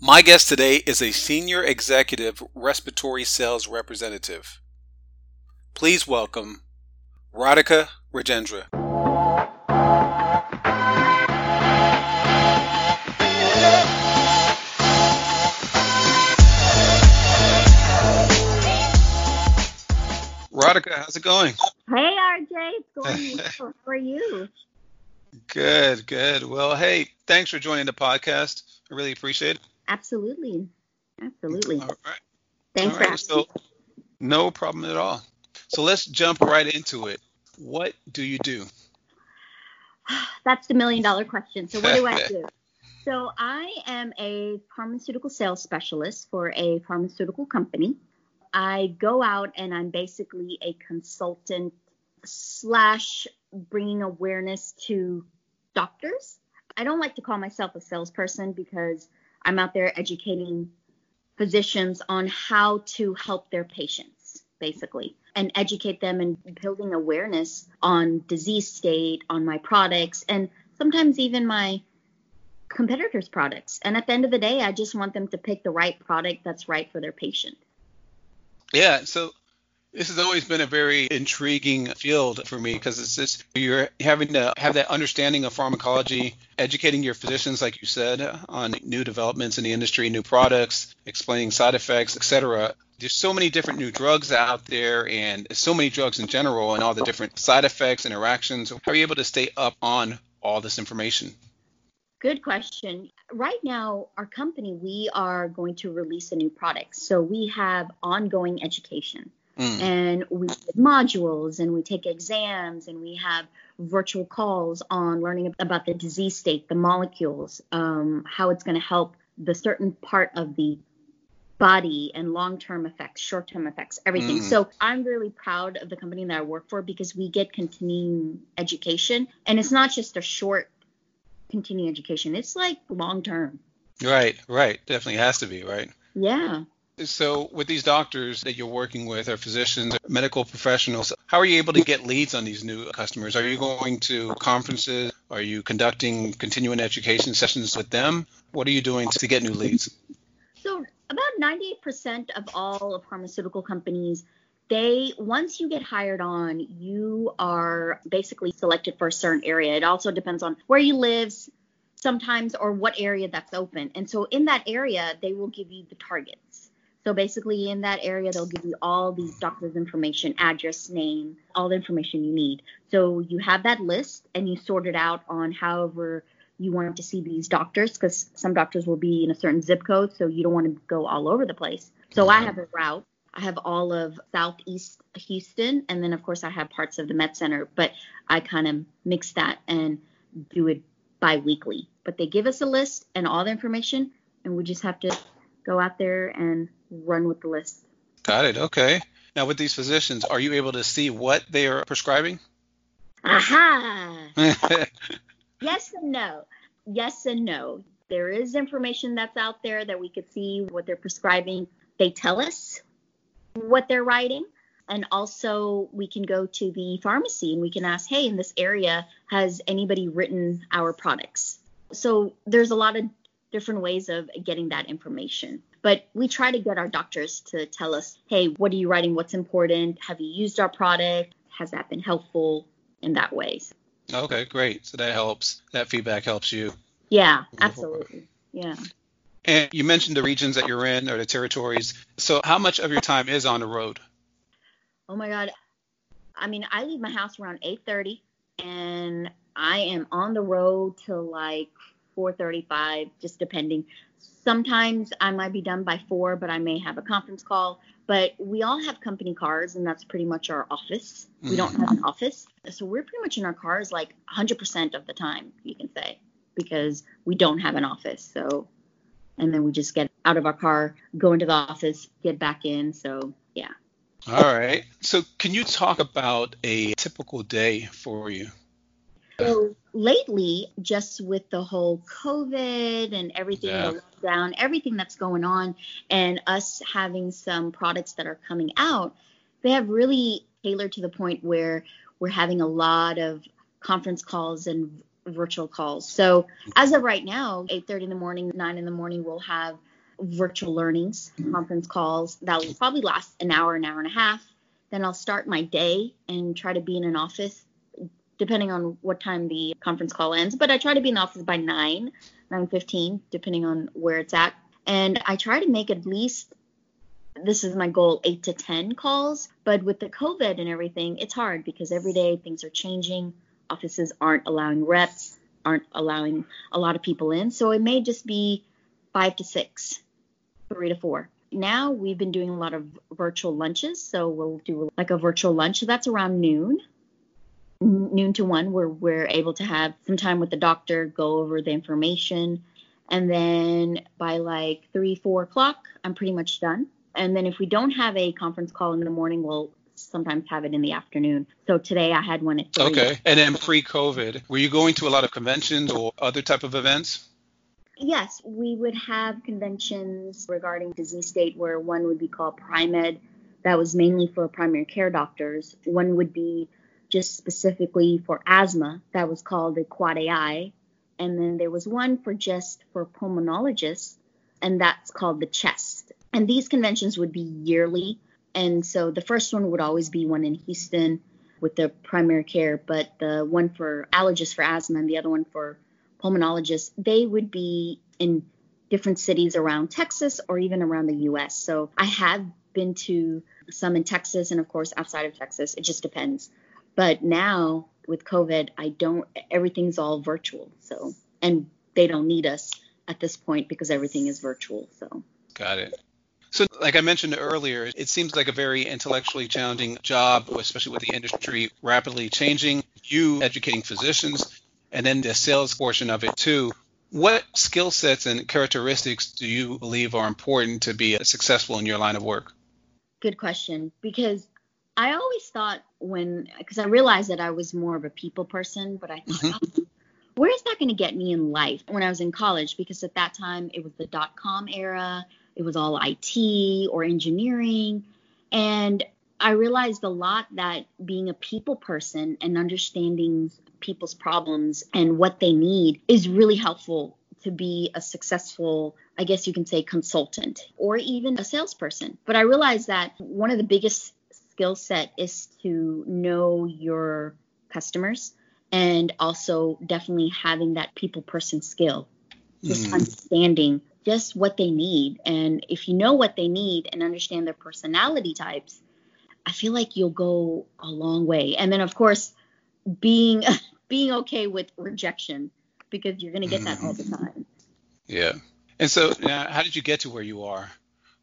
My guest today is a senior executive respiratory sales representative. Please welcome Radhika Rajendra. Radhika, how's it going? Hey RJ, it's going well. How are you? Good, good. Well, hey, thanks for joining the podcast. I really appreciate it. Absolutely. Absolutely. All right. Thanks All for right, asking. so no problem at all. So let's jump right into it. What do you do? That's the million dollar question. So what do I do? So I am a pharmaceutical sales specialist for a pharmaceutical company. I go out and I'm basically a consultant slash bringing awareness to doctors. I don't like to call myself a salesperson because I'm out there educating physicians on how to help their patients, basically, and educate them and building awareness on disease state, on my products, and sometimes even my competitors' products. And at the end of the day, I just want them to pick the right product that's right for their patient. Yeah, so this has always been a very intriguing field for me because it's just you're having to have that understanding of pharmacology, educating your physicians, like you said, on new developments in the industry, new products, explaining side effects, etc. There's so many different new drugs out there, and so many drugs in general, and all the different side effects, interactions. How are you able to stay up on all this information? Good question. Right now, our company, we are going to release a new product. So we have ongoing education Mm. and we take modules and we take exams and we have virtual calls on learning about the disease state, the molecules, um, how it's going to help the certain part of the body and long-term effects, short-term effects, everything. Mm. So I'm really proud of the company that I work for because we get continuing education and it's not just a short continuing education. It's like long-term. Right, right. Definitely has to be, right? Yeah. So, with these doctors that you're working with, or physicians, or medical professionals, how are you able to get leads on these new customers? Are you going to conferences? Are you conducting continuing education sessions with them? What are you doing to get new leads? So about 98% of all of pharmaceutical companies, they once you get hired on, you are basically selected for a certain area. It also depends on where you live sometimes or what area that's open. And so in that area, they will give you the targets. So basically in that area, they'll give you all these doctors' information, address, name, all the information you need. So you have that list and you sort it out on however you want to see these doctors because some doctors will be in a certain zip code, so you don't want to go all over the place. So I have a route. I have all of Southeast Houston, and then of course I have parts of the Med Center, but I kind of mix that and do it bi-weekly. But they give us a list and all the information, and we just have to go out there and run with the list. Got it. Okay. Now, with these physicians, are you able to see what they are prescribing? Aha! Yes and no. Yes and no. There is information that's out there that we could see what they're prescribing. They tell us what they're writing. And also, we can go to the pharmacy and we can ask, hey, in this area, has anybody written our products? So there's a lot of different ways of getting that information. But we try to get our doctors to tell us, hey, what are you writing? What's important? Have you used our product? Has that been helpful in that way? okay, great. So that helps. That feedback helps you. Yeah, absolutely. Yeah. And you mentioned the regions that you're in or the territories. So, how much of your time is on the road? Oh my God. I mean, I leave my house around 8:30 and I am on the road till like 4:35, just depending. Sometimes I might be done by four, but I may have a conference call. But we all have company cars, and that's pretty much our office. We don't mm-hmm. have an office, so we're pretty much in our cars like 100% of the time, you can say, because we don't have an office. So, and then we just get out of our car, go into the office, get back in. So, yeah. All right. So, can you talk about a typical day for you? So lately, just with the whole COVID and everything, Yeah. the lockdown, everything that's going on, and us having some products that are coming out, they have really tailored to the point where we're having a lot of conference calls and virtual calls. So as of right now, 8:30 in the morning, 9 in the morning, we'll have virtual learnings, conference calls that will probably last an hour, an hour and a half. Then I'll start my day and try to be in an office depending on what time the conference call ends. But I try to be in the office by 9, 9.15, depending on where it's at. And I try to make at least, this is my goal, 8 to 10 calls. But with the COVID and everything, it's hard because every day things are changing. Offices aren't allowing reps, aren't allowing a lot of people in. So it may just be 5 to 6, 3 to 4 now we've been doing a lot of virtual lunches so we'll do like a virtual lunch that's around noon noon to one where we're able to have some time with the doctor, go over the information. And then by like three, four o'clock, I'm pretty much done. And then if we don't have a conference call in the morning, we'll sometimes have it in the afternoon. So today I had one at three. Okay. And then pre-COVID, were you going to a lot of conventions or other type of events? Yes, we would have conventions regarding disease state where one would be called Pri-Med. That was mainly for primary care doctors. One would be just specifically for asthma that was called the AAAAI. And then there was one for just for pulmonologists, and that's called the chest. And these conventions would be yearly. And so the first one would always be one in Houston with the primary care, but the one for allergists for asthma and the other one for pulmonologists, they would be in different cities around Texas or even around the US. So I have been to some in Texas and of course outside of Texas. It just depends. But now with COVID, I don't, everything's all virtual. So, and they don't need us at this point because everything is virtual. So, got it. So, like I mentioned earlier, it seems like a very intellectually challenging job, especially with the industry rapidly changing, you educating physicians, and then the sales portion of it too. What skill sets and characteristics do you believe are important to be successful in your line of work? Good question. Because I always thought when, because I realized that I was more of a people person, but I thought, mm-hmm. where is that going to get me in life when I was in college? Because at that time it was the dot com era, it was all IT or engineering. And I realized a lot that being a people person and understanding people's problems and what they need is really helpful to be a successful, I guess you can say, consultant or even a salesperson. But I realized that one of the biggest skill set is to know your customers and also definitely having that people person skill. Just mm. understanding just what they need. And if you know what they need and understand their personality types i feel like you'll go a long way. And then of course being being okay with rejection because you're going to get that all the mm-hmm. time. Yeah. And so how did you get to where you are?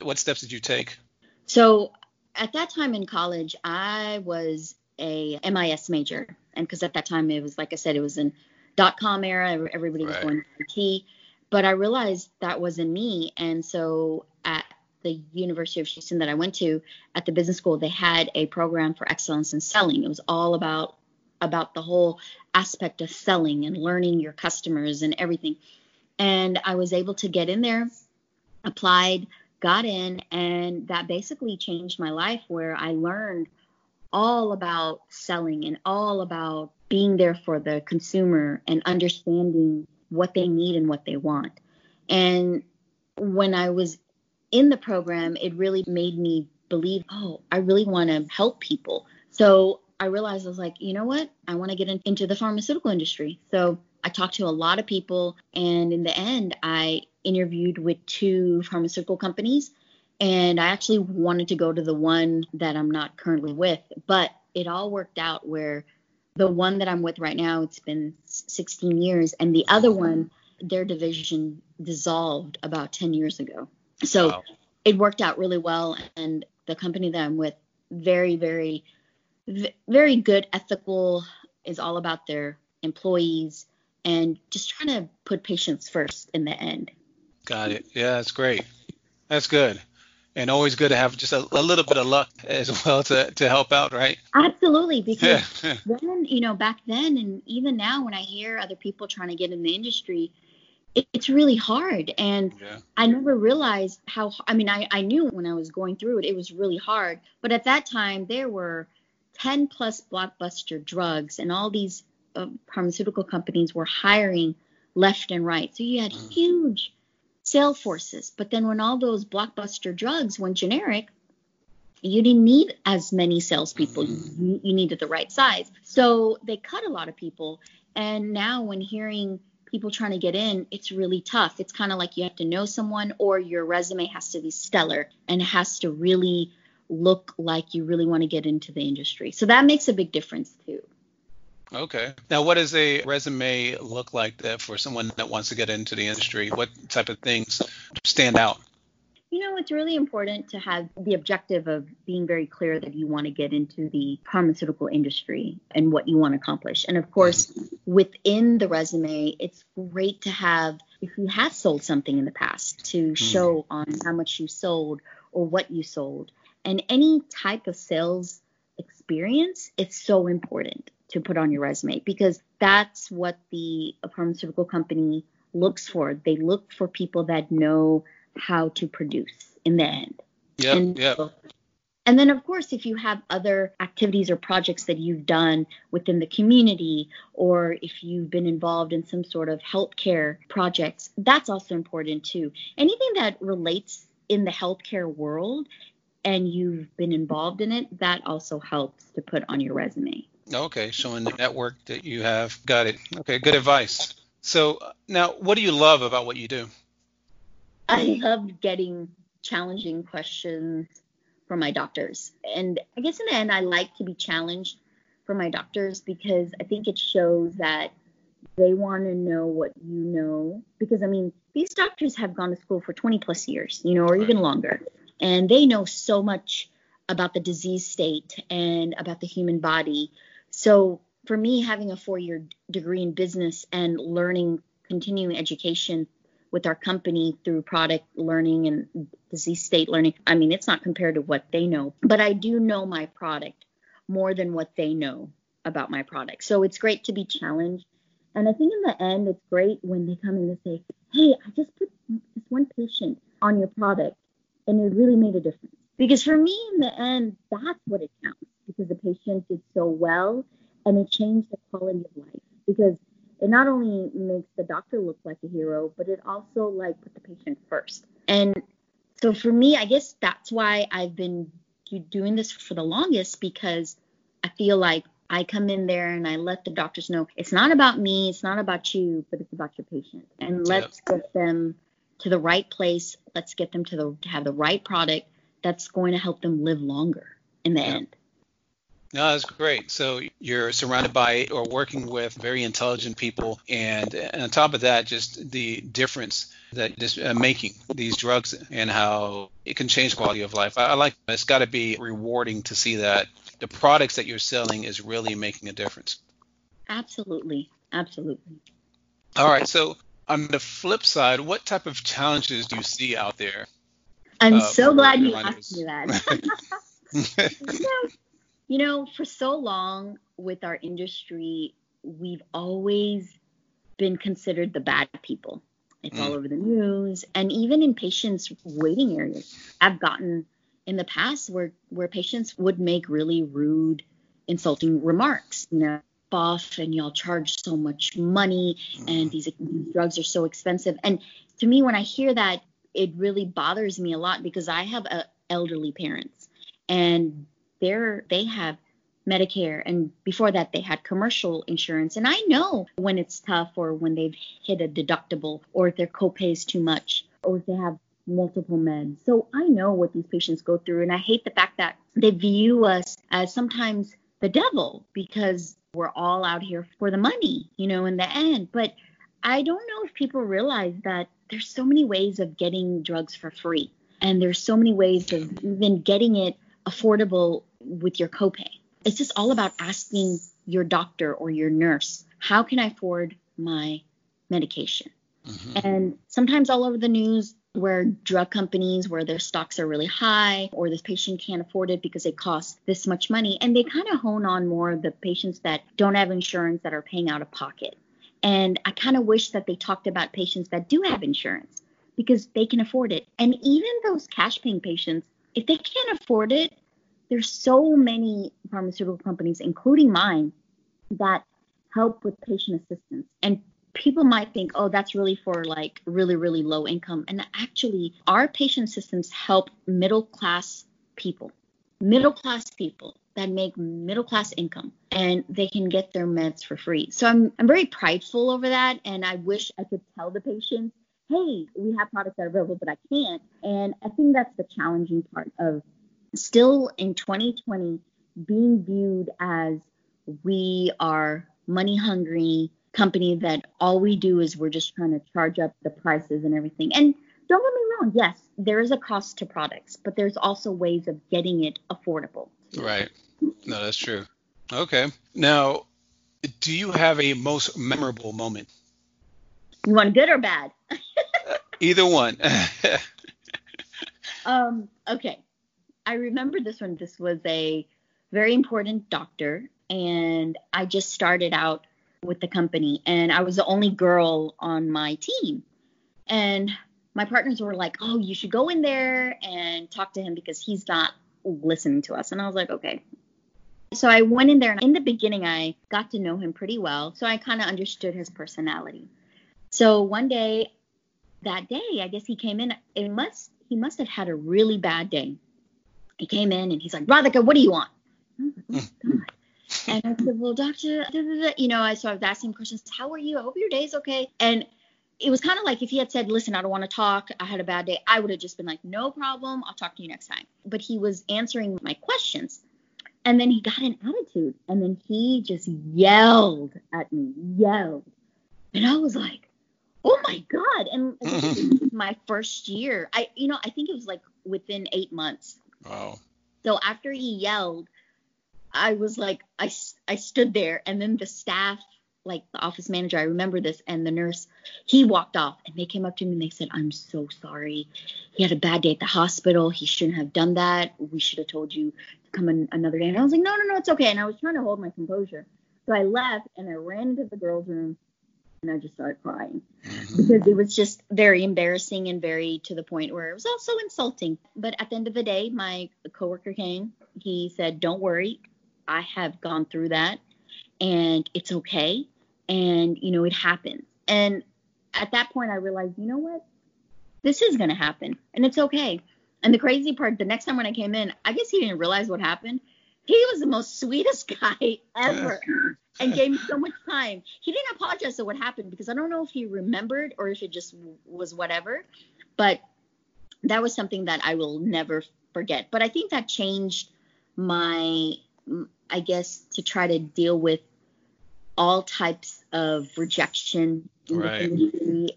What steps did you take? So at that time in college, I was a MIS major, and because at that time it was like I said, it was in dot com era, everybody was right. going to IT, but I realized that wasn't me, and so at the University of Houston that I went to, at the business school, they had a program for excellence in selling. It was all about about the whole aspect of selling and learning your customers and everything. And I was able to get in there, applied, got in, and that basically changed my life where I learned all about selling and all about being there for the consumer and understanding what they need and what they want. And when I was in the program, it really made me believe, oh, I really want to help people. So I realized I was like, you know what? I want to get in, into the pharmaceutical industry. So I talked to a lot of people, and in the end, I interviewed with two pharmaceutical companies. And I actually wanted to go to the one that I'm not currently with, but it all worked out where the one that I'm with right now, it's been 16 years, and the other one, their division dissolved about 10 years ago. So wow. it worked out really well. And the company that I'm with, very, very, very good, ethical, is all about their employees and just trying to put patients first in the end. Got it. Yeah, that's great. That's good. And always good to have just a, a little bit of luck as well to, to help out, right? Absolutely. Because yeah. then, you know, back then and even now when I hear other people trying to get in the industry, it, it's really hard. And yeah. I never realized how, I mean, I, I knew when I was going through it, it was really hard. But at that time, there were 10 plus blockbuster drugs and all these uh, pharmaceutical companies were hiring left and right. So you had mm. huge sales forces. But then when all those blockbuster drugs went generic, you didn't need as many salespeople. Mm-hmm. You, you needed the right size. So they cut a lot of people. And now when hearing people trying to get in, it's really tough. It's kind of like you have to know someone or your resume has to be stellar and has to really look like you really want to get into the industry. So that makes a big difference too. Okay. Now, what does a resume look like that for someone that wants to get into the industry? What type of things stand out? You know, it's really important to have the objective of being very clear that you want to get into the pharmaceutical industry and what you want to accomplish. And of course, mm-hmm. within the resume, it's great to have, if you have sold something in the past, to mm-hmm. show on how much you sold or what you sold. And any type of sales experience, it's so important to put on your resume because that's what the pharmaceutical company looks for. They look for people that know how to produce in the end. Yeah. Yeah. And then, of course, if you have other activities or projects that you've done within the community, or if you've been involved in some sort of healthcare projects, that's also important too. Anything that relates in the healthcare world and you've been involved in it, that also helps to put on your resume. Okay, showing the network that you have. Got it. Okay, good advice. So now, what do you love about what you do? I love getting challenging questions from my doctors. And I guess in the end, I like to be challenged from my doctors because I think it shows that they want to know what you know. Because, I mean, these doctors have gone to school for 20 plus years, you know, or even longer. And they know so much about the disease state and about the human body so for me, having a four year degree in business and learning continuing education with our company through product learning and disease state learning, I mean, it's not compared to what they know, but I do know my product more than what they know about my product. So it's great to be challenged. And I think in the end, it's great when they come in and say, hey, I just put this one patient on your product and it really made a difference. Because for me, in the end, that's what it counts because the patient did so well and it changed the quality of life because it not only makes the doctor look like a hero, but it also like put the patient first. And so for me, I guess that's why I've been doing this for the longest because I feel like I come in there and I let the doctors know it's not about me, it's not about you, but it's about your patient. And let's yep. get them to the right place. Let's get them to the to have the right product that's going to help them live longer in the yep. end. No, that's great. So you're surrounded by or working with very intelligent people, and, and on top of that, just the difference that just uh, making these drugs and how it can change quality of life. I, I like it's got to be rewarding to see that the products that you're selling is really making a difference. Absolutely, absolutely. All right. So on the flip side, what type of challenges do you see out there? I'm uh, so glad you asked me that. You know, for so long with our industry, we've always been considered the bad people. It's mm. all over the news. And even in patients' waiting areas, I've gotten in the past where, where patients would make really rude, insulting remarks. You know, off and y'all charge so much money and these, these drugs are so expensive. And to me, when I hear that, it really bothers me a lot because I have a, elderly parents and they're they have Medicare and before that they had commercial insurance and I know when it's tough or when they've hit a deductible or if their copay is too much or if they have multiple meds. So I know what these patients go through and I hate the fact that they view us as sometimes the devil because we're all out here for the money, you know, in the end. But I don't know if people realize that there's so many ways of getting drugs for free and there's so many ways of even getting it affordable with your copay. It's just all about asking your doctor or your nurse, how can I afford my medication? Mm-hmm. And sometimes all over the news, where drug companies where their stocks are really high or this patient can't afford it because it costs this much money and they kind of hone on more the patients that don't have insurance that are paying out of pocket and i kind of wish that they talked about patients that do have insurance because they can afford it and even those cash paying patients if they can't afford it there's so many pharmaceutical companies, including mine, that help with patient assistance. And people might think, oh, that's really for like really, really low income. And actually, our patient systems help middle class people, middle class people that make middle class income and they can get their meds for free. So I'm, I'm very prideful over that. And I wish I could tell the patients, hey, we have products that are available, but I can't. And I think that's the challenging part of still in 2020 being viewed as we are money hungry company that all we do is we're just trying to charge up the prices and everything. And don't get me wrong, yes, there is a cost to products, but there's also ways of getting it affordable. Right. No, that's true. Okay. Now, do you have a most memorable moment? You want good or bad? Either one. um, okay. I remember this one. This was a very important doctor, and I just started out with the company, and I was the only girl on my team. And my partners were like, "Oh, you should go in there and talk to him because he's not listening to us." And I was like, "Okay." So I went in there, and in the beginning, I got to know him pretty well, so I kind of understood his personality. So one day, that day, I guess he came in. It must he must have had a really bad day. He came in and he's like, Radhika, what do you want? Oh, hmm. and I said, well, doctor, you know, I so I was asking him questions. How are you? I hope your day's okay. And it was kind of like if he had said, listen, I don't want to talk. I had a bad day. I would have just been like, no problem. I'll talk to you next time. But he was answering my questions. And then he got an attitude. And then he just yelled at me, yelled. And I was like, oh my God. And my first year, I, you know, I think it was like within eight months. Wow. So after he yelled, I was like, I, I stood there, and then the staff, like the office manager, I remember this, and the nurse, he walked off, and they came up to me and they said, I'm so sorry. He had a bad day at the hospital. He shouldn't have done that. We should have told you to come in another day. And I was like, no, no, no, it's okay. And I was trying to hold my composure. So I left, and I ran into the girls' room, and I just started crying mm-hmm. because it was just very embarrassing and very to the point where it was also insulting. But at the end of the day, my coworker came. He said, "Don't worry, I have gone through that and it's okay. And, you know, it happens. And at that point, I realized, you know what? This is going to happen and it's okay. And the crazy part, the next time when I came in, I guess he didn't realize what happened. He was the most sweetest guy ever and gave me so much time. He didn't apologize for what happened because I don't know if he remembered or if it just was whatever. But that was something that I will never forget. But I think that changed my I guess, to try to deal with all types of rejection right.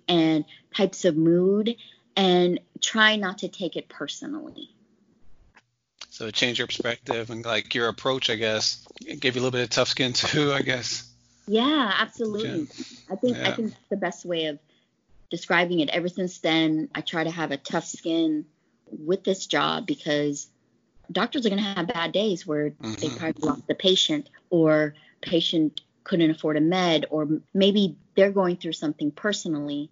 and types of mood and try not to take it personally. So it changed your perspective and like your approach, I guess. It gave you a little bit of tough skin too, I guess. Yeah, absolutely. I think yeah. I think that's the best way of describing it. Ever since then, I try to have a tough skin with this job because doctors are going to have bad days where mm-hmm. they probably lost the patient or patient couldn't afford a med or maybe they're going through something personally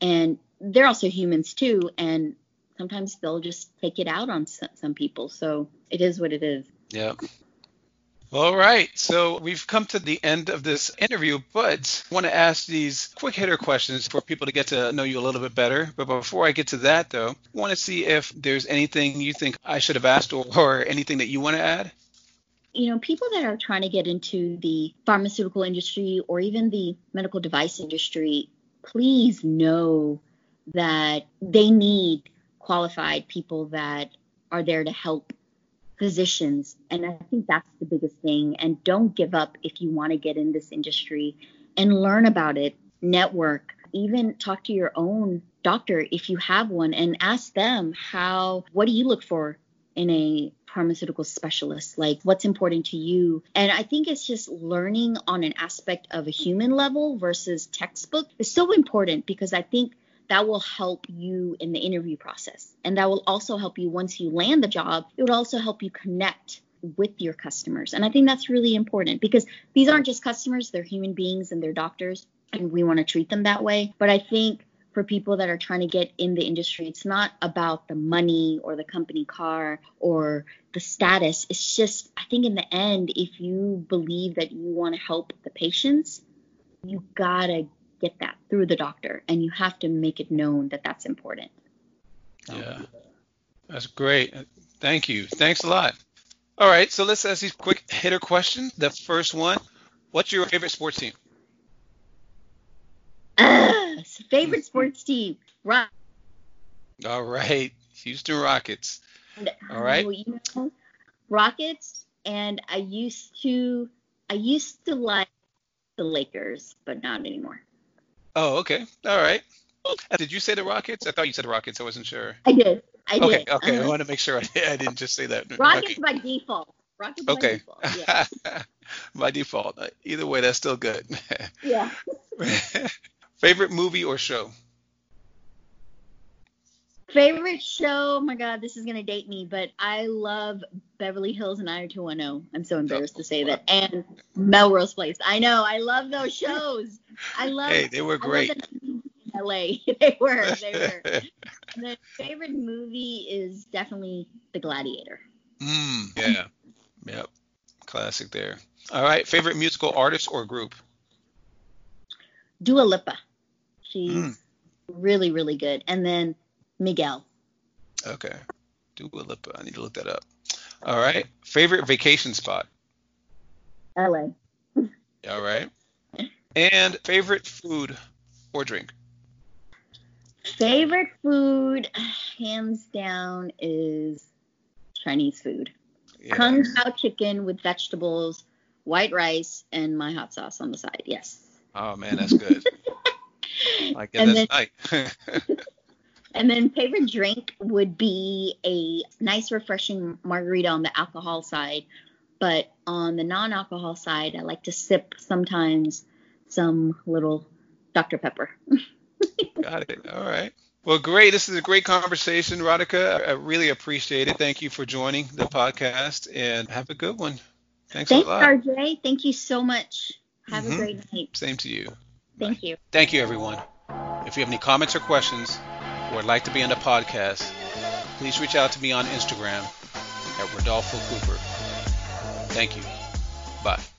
and they're also humans too and sometimes they'll just take it out on some people so it is what it is yeah all right, so we've come to the end of this interview, but I want to ask these quick hitter questions for people to get to know you a little bit better. But before I get to that, though, I want to see if there's anything you think I should have asked or, or anything that you want to add. You know, people that are trying to get into the pharmaceutical industry or even the medical device industry, please know that they need qualified people that are there to help physicians. And I think that's the biggest thing. And don't give up if you want to get in this industry and learn about it, network, even talk to your own doctor if you have one and ask them how, what do you look for in a pharmaceutical specialist? Like, what's important to you? And I think it's just learning on an aspect of a human level versus textbook is so important because I think that will help you in the interview process. And that will also help you once you land the job, it would also help you connect with your customers. And I think that's really important because these aren't just customers, they're human beings and they're doctors, and we want to treat them that way. But I think for people that are trying to get in the industry, it's not about the money or the company car or the status. It's just, I think in the end, if you believe that you want to help the patients, you gotta get that through the doctor, and you have to make it known that that's important. So. Yeah, that's great. Thank you. Thanks a lot. All right, so let's ask these quick hitter questions. The first one: What's your favorite sports team? Uh, favorite sports team, Rock. All right, Houston Rockets. All right. You know, Rockets, and I used to, I used to like the Lakers, but not anymore. Oh, okay. All right. Did you say the Rockets? I thought you said the Rockets. I wasn't sure. I did. I okay, did. Okay. Uh-huh. I want to make sure I, I, didn't just say that. Rockets by default. Rockets okay. by default. Yeah. by default. Either way, that's still good. yeah. Favorite movie or show? Favorite show? Oh my God, this is gonna date me, but I love Beverly Hills and 90210. I'm so embarrassed oh, to say wow. that. And Melrose Place. I know. I love those shows. I love. Hey, they were great. LA. they were. They were. the favorite movie is definitely The Gladiator. Mm, yeah. Yep. Classic there. All right. Favorite musical artist or group? Dua Lipa. She's mm. really, really good. And then Miguel. Okay. Dua Lipa. I need to look that up. All right. Favorite vacation spot? LA. All right. And favorite food or drink? Favorite food, hands down, is Chinese food. Yeah. Kung Pao chicken with vegetables, white rice, and my hot sauce on the side. Yes. Oh man, that's good. I guess that's nice. and then favorite drink would be a nice refreshing margarita on the alcohol side, but on the non-alcohol side, I like to sip sometimes some little Dr Pepper. Got it. All right. Well, great. This is a great conversation, Radhika. I really appreciate it. Thank you for joining the podcast and have a good one. Thanks, Thanks a lot. RJ. Thank you so much. Have mm-hmm. a great night. Same to you. Thank Bye. you. Thank you, everyone. If you have any comments or questions or would like to be on the podcast, please reach out to me on Instagram at Rodolfo Cooper. Thank you. Bye.